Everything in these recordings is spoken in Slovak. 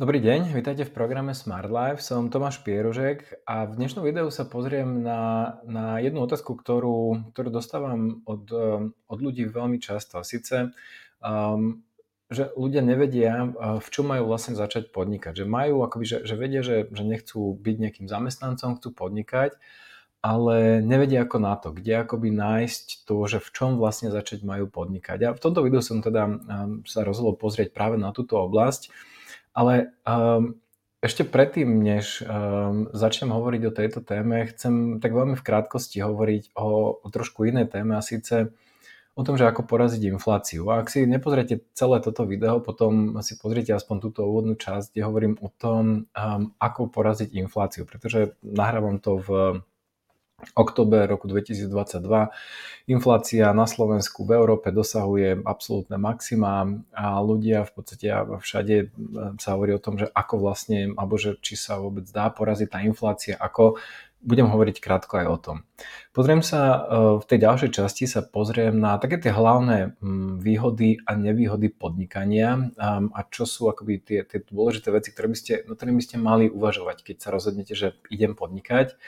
Dobrý deň, vítajte v programe Smart Life. Som Tomáš Pieružek a v dnešnom videu sa pozriem na, na jednu otázku, ktorú, ktorú dostávam od, od ľudí veľmi často. Sice, um, že ľudia nevedia, uh, v čom majú vlastne začať podnikať. Že majú, akoby, že, že vedia, že, že nechcú byť nejakým zamestnancom, chcú podnikať, ale nevedia ako na to, kde akoby nájsť to, že v čom vlastne začať majú podnikať. A v tomto videu som teda um, sa rozhodol pozrieť práve na túto oblasť ale um, ešte predtým, než um, začnem hovoriť o tejto téme, chcem tak veľmi v krátkosti hovoriť o, o trošku inej téme a síce o tom, že ako poraziť infláciu. A ak si nepozriete celé toto video, potom si pozrite aspoň túto úvodnú časť, kde hovorím o tom, um, ako poraziť infláciu, pretože nahrávam to v október roku 2022. Inflácia na Slovensku v Európe dosahuje absolútne maxima a ľudia v podstate všade e, sa hovorí o tom, že ako vlastne, alebo že či sa vôbec dá poraziť tá inflácia, ako budem hovoriť krátko aj o tom. Pozriem sa, e, v tej ďalšej časti sa pozriem na také tie hlavné výhody a nevýhody podnikania a čo sú akoby tie, tie dôležité veci, ktoré by ste, no, ktoré by ste mali uvažovať, keď sa rozhodnete, že idem podnikať.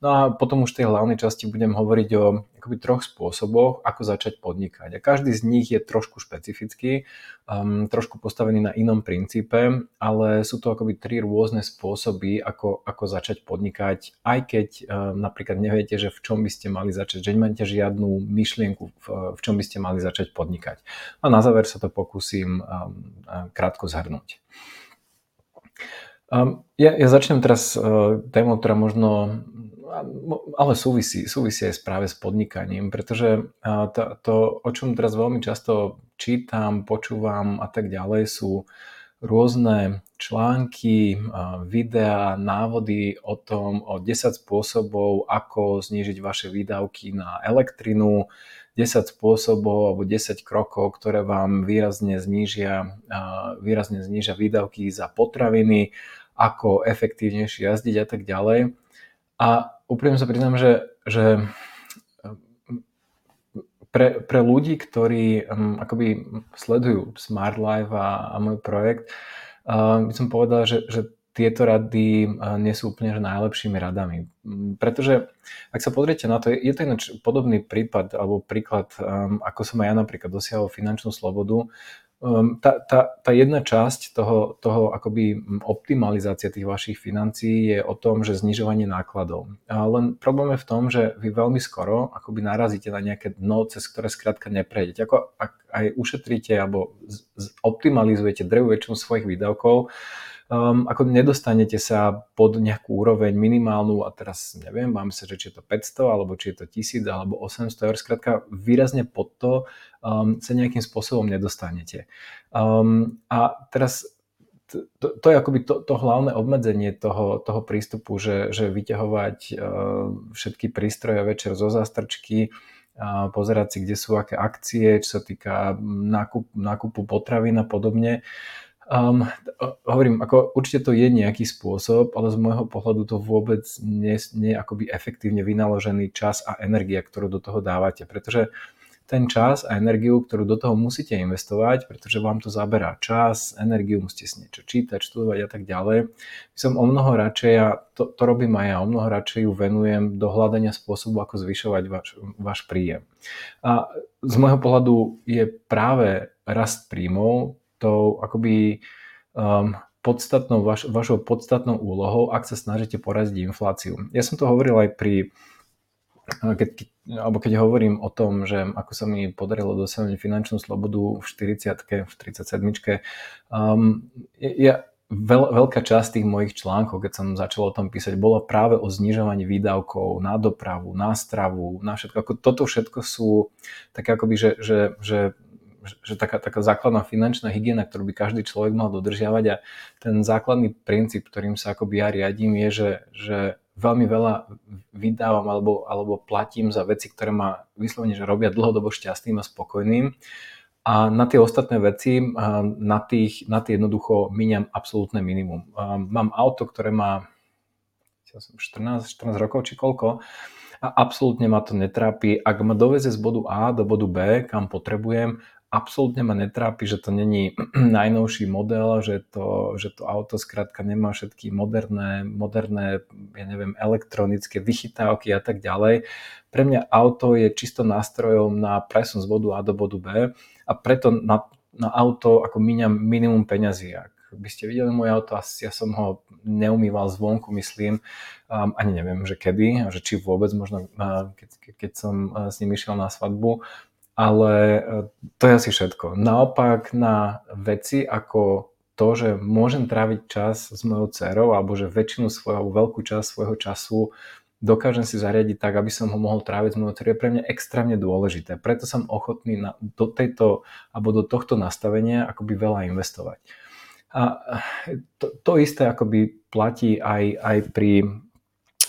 No a potom už v tej hlavnej časti budem hovoriť o akoby troch spôsoboch, ako začať podnikať. A každý z nich je trošku špecifický, um, trošku postavený na inom princípe, ale sú to akoby tri rôzne spôsoby, ako, ako začať podnikať, aj keď um, napríklad neviete, že v čom by ste mali začať, že nemáte žiadnu myšlienku, v, v čom by ste mali začať podnikať. A na záver sa to pokúsim um, krátko zhrnúť. Um, ja, ja začnem teraz uh, témou, ktorá možno ale súvisí, súvisí aj práve s podnikaním, pretože to, to, o čom teraz veľmi často čítam, počúvam a tak ďalej, sú rôzne články, videá, návody o tom, o 10 spôsobov, ako znížiť vaše výdavky na elektrinu, 10 spôsobov alebo 10 krokov, ktoré vám výrazne znížia, výrazne znížia výdavky za potraviny, ako efektívnejšie jazdiť a tak ďalej. A úprimne sa priznám, že, že pre, pre ľudí, ktorí um, akoby sledujú Smart Life a, a môj projekt, uh, by som povedal, že, že tieto rady nie sú úplne že najlepšími radami. Pretože ak sa pozriete na to, je to ináč podobný prípad alebo príklad, um, ako som aj ja napríklad dosiahol finančnú slobodu, um, tá, tá, tá jedna časť toho, toho akoby optimalizácia tých vašich financií je o tom, že znižovanie nákladov. Len problém je v tom, že vy veľmi skoro akoby narazíte na nejaké dno, cez ktoré skrátka neprejdete. Ako ak aj ušetríte alebo z, z, optimalizujete drevú väčšinu svojich výdavkov, um, ako nedostanete sa pod nejakú úroveň minimálnu a teraz neviem, mám sa, že či je to 500 alebo či je to 1000 alebo 800 eur, skrátka výrazne pod to um, sa nejakým spôsobom nedostanete. Um, a teraz to, to je akoby to, to hlavné obmedzenie toho, toho prístupu, že, že vyťahovať uh, všetky prístroje večer zo zástrčky, uh, pozerať si, kde sú aké akcie, čo sa týka nákup, nákupu potravín a podobne. Um, hovorím, ako určite to je nejaký spôsob, ale z môjho pohľadu to vôbec nie, nie je akoby efektívne vynaložený čas a energia, ktorú do toho dávate, pretože ten čas a energiu, ktorú do toho musíte investovať, pretože vám to zaberá čas, energiu, musíte si niečo čítať, študovať a tak ďalej. Som o mnoho radšej, a to, to robím aj ja, o mnoho radšej ju venujem do hľadania spôsobu, ako zvyšovať váš, váš príjem. A z môjho pohľadu je práve rast príjmov tou akoby um, podstatnou, vaš, vašou podstatnou úlohou, ak sa snažíte poraziť infláciu. Ja som to hovoril aj pri keď, alebo keď hovorím o tom, že ako sa mi podarilo dosiahnuť finančnú slobodu v 40 v 37 um, ja, veľ, veľká časť tých mojich článkov, keď som začal o tom písať, bola práve o znižovaní výdavkov na dopravu, na stravu, na všetko. Ako toto všetko sú také akoby, že, že, že že taká, taká základná finančná hygiena, ktorú by každý človek mal dodržiavať a ten základný princíp, ktorým sa akoby ja riadím, je, že, že veľmi veľa vydávam alebo, alebo platím za veci, ktoré ma vyslovene že robia dlhodobo šťastným a spokojným. A na tie ostatné veci, na, tých, na tie jednoducho míňam absolútne minimum. Mám auto, ktoré má 14, 14 rokov či koľko a absolútne ma to netrápi. Ak ma doveze z bodu A do bodu B, kam potrebujem, absolútne ma netrápi, že to není najnovší model, že to, že to auto skrátka nemá všetky moderné, moderné, ja neviem, elektronické vychytávky a tak ďalej. Pre mňa auto je čisto nástrojom na presun z bodu A do bodu B a preto na, na auto ako míňam minimum peňazí. Ak by ste videli moje auto, asi ja som ho neumýval zvonku, myslím, um, ani neviem, že kedy, že či vôbec, možno uh, keď, keď som uh, s ním išiel na svadbu, ale uh, to je asi všetko. Naopak na veci ako to, že môžem tráviť čas s mojou dcerou, alebo že väčšinu svojho, veľkú časť svojho času dokážem si zariadiť tak, aby som ho mohol tráviť s mojou dcerou, je pre mňa extrémne dôležité. Preto som ochotný na, do tejto, alebo do tohto nastavenia akoby veľa investovať. A to, to isté akoby platí aj, aj pri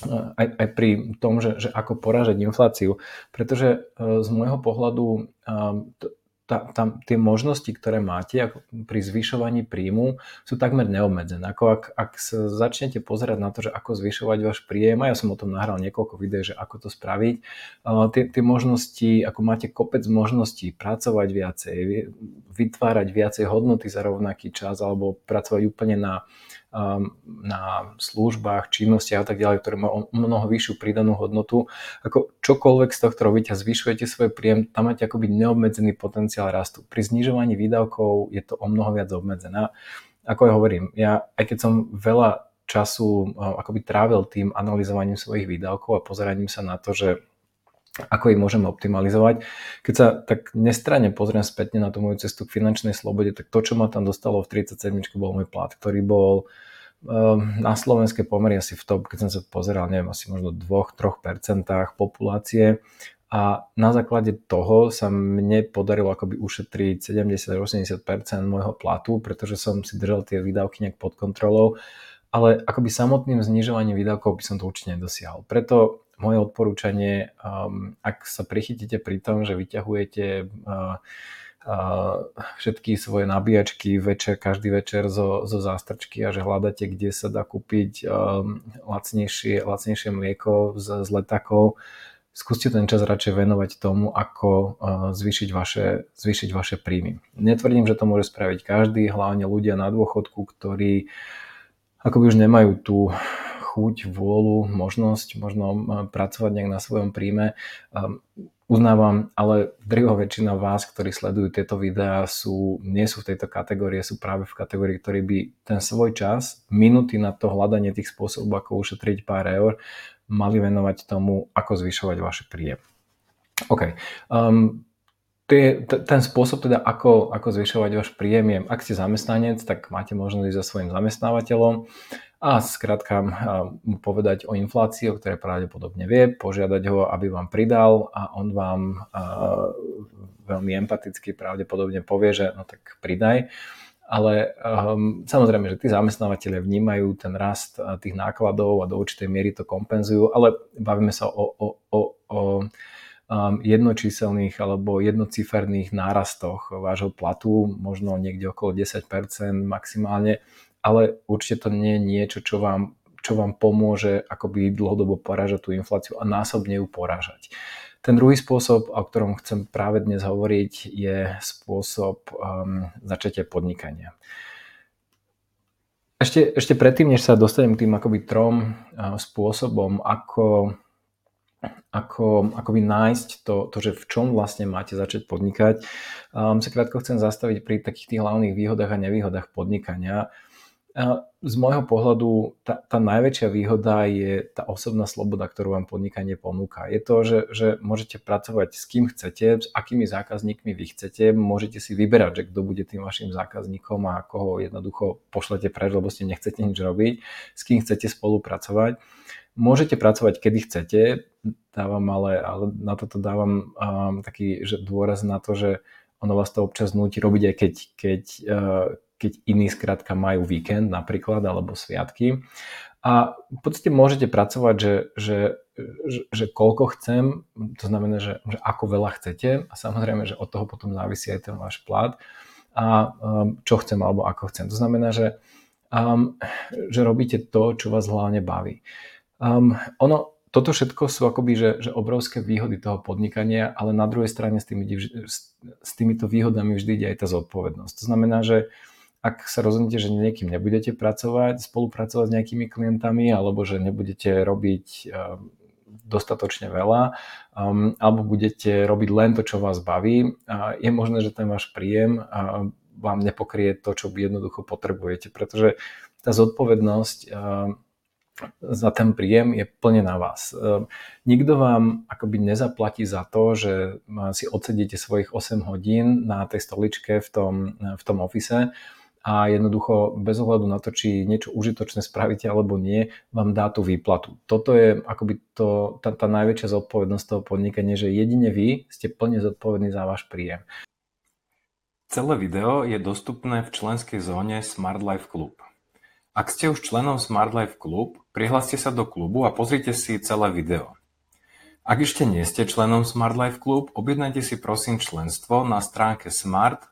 aj, aj pri tom, že, že ako porážať infláciu, pretože e, z môjho pohľadu tá, tá, tie možnosti, ktoré máte ako pri zvyšovaní príjmu, sú takmer neobmedzené. Ako ak, ak sa začnete pozerať na to, že ako zvyšovať váš príjem, a ja som o tom nahral niekoľko videí, že ako to spraviť, uh, tie, tie možnosti, ako máte kopec možností, pracovať viacej, vytvárať viacej hodnoty za rovnaký čas, alebo pracovať úplne na na službách, činnostiach a tak ďalej, ktoré majú mnoho vyššiu pridanú hodnotu. Ako čokoľvek z tohto robíte zvyšujete svoj príjem, tam máte akoby neobmedzený potenciál rastu. Pri znižovaní výdavkov je to o mnoho viac obmedzené. Ako ja hovorím, ja aj keď som veľa času uh, akoby trávil tým analyzovaním svojich výdavkov a pozeraním sa na to, že ako ich môžem optimalizovať. Keď sa tak nestranne pozriem spätne na tú moju cestu k finančnej slobode, tak to, čo ma tam dostalo v 37. bol môj plat, ktorý bol um, na slovenské pomery asi v top, keď som sa pozeral, neviem, asi možno 2-3% populácie a na základe toho sa mne podarilo akoby ušetriť 70-80% môjho platu, pretože som si držal tie výdavky nejak pod kontrolou, ale akoby samotným znižovaním výdavkov by som to určite nedosiahol. Preto moje odporúčanie, um, ak sa prichytíte pri tom, že vyťahujete uh, uh, všetky svoje nabíjačky večer, každý večer zo, zo zástrčky a že hľadáte, kde sa dá kúpiť um, lacnejšie, lacnejšie mlieko z, z letakov, skúste ten čas radšej venovať tomu, ako uh, zvýšiť, vaše, zvýšiť vaše príjmy. Netvrdím, že to môže spraviť každý, hlavne ľudia na dôchodku, ktorí akoby už nemajú tú chuť, vôľu, možnosť možno pracovať nejak na svojom príjme. Um, uznávam, ale drvivá väčšina vás, ktorí sledujú tieto videá, sú, nie sú v tejto kategórii, sú práve v kategórii, ktorí by ten svoj čas, minúty na to hľadanie tých spôsobov, ako ušetriť pár eur, mali venovať tomu, ako zvyšovať vaše príjem. OK. Um, ten spôsob teda, ako, ako zvyšovať váš príjem je, ak ste zamestnanec, tak máte možnosť ísť za svojim zamestnávateľom a skrátka mu povedať o inflácii, o ktorej pravdepodobne vie, požiadať ho, aby vám pridal a on vám veľmi empaticky pravdepodobne povie, že no tak pridaj. Ale um, samozrejme, že tí zamestnávateľe vnímajú ten rast tých nákladov a do určitej miery to kompenzujú, ale bavíme sa o, o, o, o um, jednočíselných alebo jednociferných nárastoch vášho platu, možno niekde okolo 10% maximálne ale určite to nie je niečo, čo vám, čo vám pomôže akoby dlhodobo porážať tú infláciu a násobne ju porážať. Ten druhý spôsob, o ktorom chcem práve dnes hovoriť, je spôsob um, začatia podnikania. Ešte, ešte predtým, než sa dostanem k tým akoby trom uh, spôsobom, ako, ako akoby nájsť to, to, že v čom vlastne máte začať podnikať, um, sa krátko chcem zastaviť pri takých tých hlavných výhodách a nevýhodách podnikania. Z môjho pohľadu tá, tá najväčšia výhoda je tá osobná sloboda, ktorú vám podnikanie ponúka. Je to, že, že môžete pracovať s kým chcete, s akými zákazníkmi vy chcete, môžete si vyberať, že kto bude tým vašim zákazníkom a koho jednoducho pošlete preč, lebo ste nechcete nič robiť, s kým chcete spolupracovať. Môžete pracovať, kedy chcete, dávam ale, ale na toto dávam um, taký že dôraz na to, že ono vás to občas nutí robiť aj keď, keď uh, keď iní skrátka majú víkend napríklad alebo sviatky. A v podstate môžete pracovať, že, že, že, že koľko chcem, to znamená, že, že ako veľa chcete a samozrejme, že od toho potom závisí aj ten váš plat a um, čo chcem alebo ako chcem. To znamená, že, um, že robíte to, čo vás hlavne baví. Um, ono toto všetko sú akoby, že, že obrovské výhody toho podnikania, ale na druhej strane s, tými, s týmito výhodami vždy ide aj tá zodpovednosť. To znamená, že ak sa rozhodnete, že niekým nebudete pracovať, spolupracovať s nejakými klientami, alebo že nebudete robiť um, dostatočne veľa, um, alebo budete robiť len to, čo vás baví, je možné, že ten váš príjem vám nepokrie to, čo jednoducho potrebujete, pretože tá zodpovednosť uh, za ten príjem je plne na vás. Nikto vám akoby nezaplatí za to, že si odsedíte svojich 8 hodín na tej stoličke v tom, v tom ofise a jednoducho bez ohľadu na to, či niečo užitočné spravíte alebo nie, vám dá tú výplatu. Toto je akoby to, tá, tá najväčšia zodpovednosť toho podnikania, že jedine vy ste plne zodpovední za váš príjem. Celé video je dostupné v členskej zóne Smart Life Club. Ak ste už členom Smart Life Club, prihláste sa do klubu a pozrite si celé video. Ak ešte nie ste členom Smart Life Club, objednajte si prosím členstvo na stránke smart